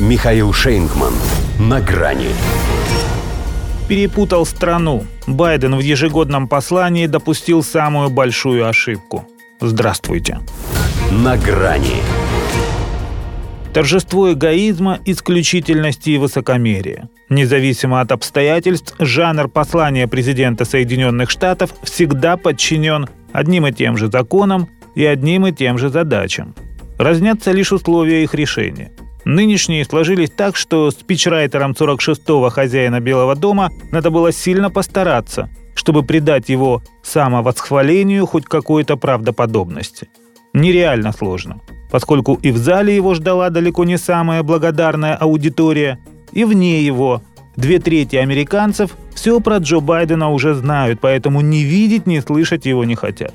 Михаил Шейнгман. На грани. Перепутал страну. Байден в ежегодном послании допустил самую большую ошибку. Здравствуйте. На грани. Торжество эгоизма, исключительности и высокомерия. Независимо от обстоятельств, жанр послания президента Соединенных Штатов всегда подчинен одним и тем же законам и одним и тем же задачам. Разнятся лишь условия их решения. Нынешние сложились так, что спичрайтерам 46-го хозяина Белого дома надо было сильно постараться, чтобы придать его самовосхвалению хоть какой-то правдоподобности. Нереально сложно, поскольку и в зале его ждала далеко не самая благодарная аудитория, и вне его две трети американцев все про Джо Байдена уже знают, поэтому ни видеть, ни слышать его не хотят.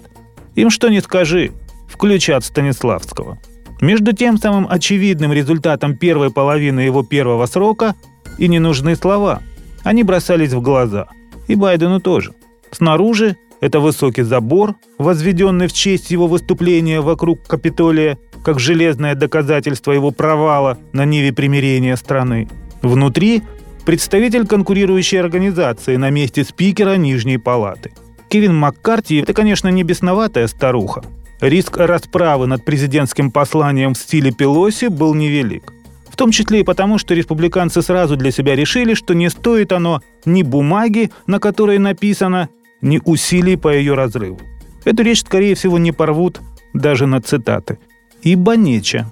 Им что ни скажи, включат Станиславского. Между тем самым очевидным результатом первой половины его первого срока и не нужны слова. Они бросались в глаза. И Байдену тоже. Снаружи это высокий забор, возведенный в честь его выступления вокруг Капитолия, как железное доказательство его провала на ниве примирения страны. Внутри представитель конкурирующей организации на месте спикера Нижней Палаты. Кевин Маккарти – это, конечно, не бесноватая старуха. Риск расправы над президентским посланием в стиле Пелоси был невелик. В том числе и потому, что республиканцы сразу для себя решили, что не стоит оно ни бумаги, на которой написано, ни усилий по ее разрыву. Эту речь, скорее всего, не порвут даже на цитаты. Ибо нече.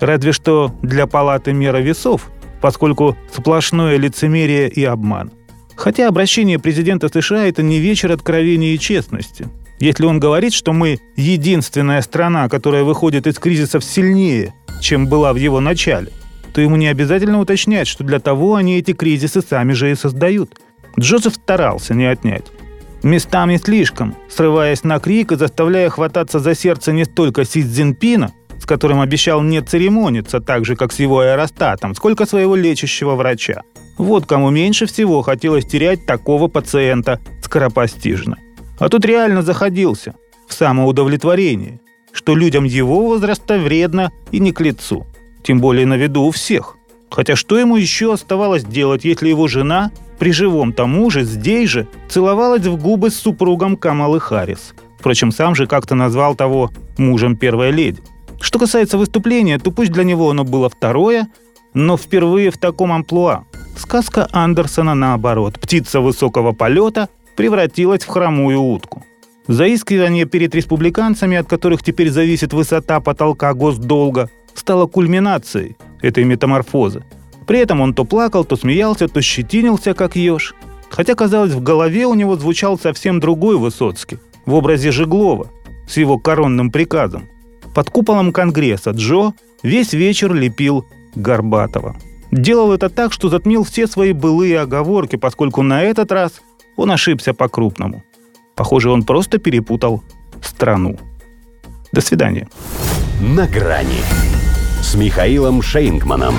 Разве что для палаты мера весов, поскольку сплошное лицемерие и обман. Хотя обращение президента США – это не вечер откровения и честности. Если он говорит, что мы единственная страна, которая выходит из кризисов сильнее, чем была в его начале, то ему не обязательно уточнять, что для того они эти кризисы сами же и создают. Джозеф старался не отнять. Местами слишком, срываясь на крик и заставляя хвататься за сердце не столько Си Цзиньпина, с которым обещал не церемониться так же, как с его аэростатом, сколько своего лечащего врача. Вот кому меньше всего хотелось терять такого пациента скоропостижно. А тут реально заходился в самоудовлетворение, что людям его возраста вредно и не к лицу. Тем более на виду у всех. Хотя что ему еще оставалось делать, если его жена при живом тому же здесь же целовалась в губы с супругом Камалы Харрис? Впрочем, сам же как-то назвал того мужем первой леди. Что касается выступления, то пусть для него оно было второе, но впервые в таком амплуа. Сказка Андерсона наоборот. Птица высокого полета превратилась в хромую утку. Заискивание перед республиканцами, от которых теперь зависит высота потолка госдолга, стало кульминацией этой метаморфозы. При этом он то плакал, то смеялся, то щетинился, как еж. Хотя, казалось, в голове у него звучал совсем другой Высоцкий, в образе Жеглова, с его коронным приказом. Под куполом Конгресса Джо весь вечер лепил Горбатова. Делал это так, что затмил все свои былые оговорки, поскольку на этот раз он ошибся по-крупному. Похоже, он просто перепутал страну. До свидания. На грани с Михаилом Шейнгманом.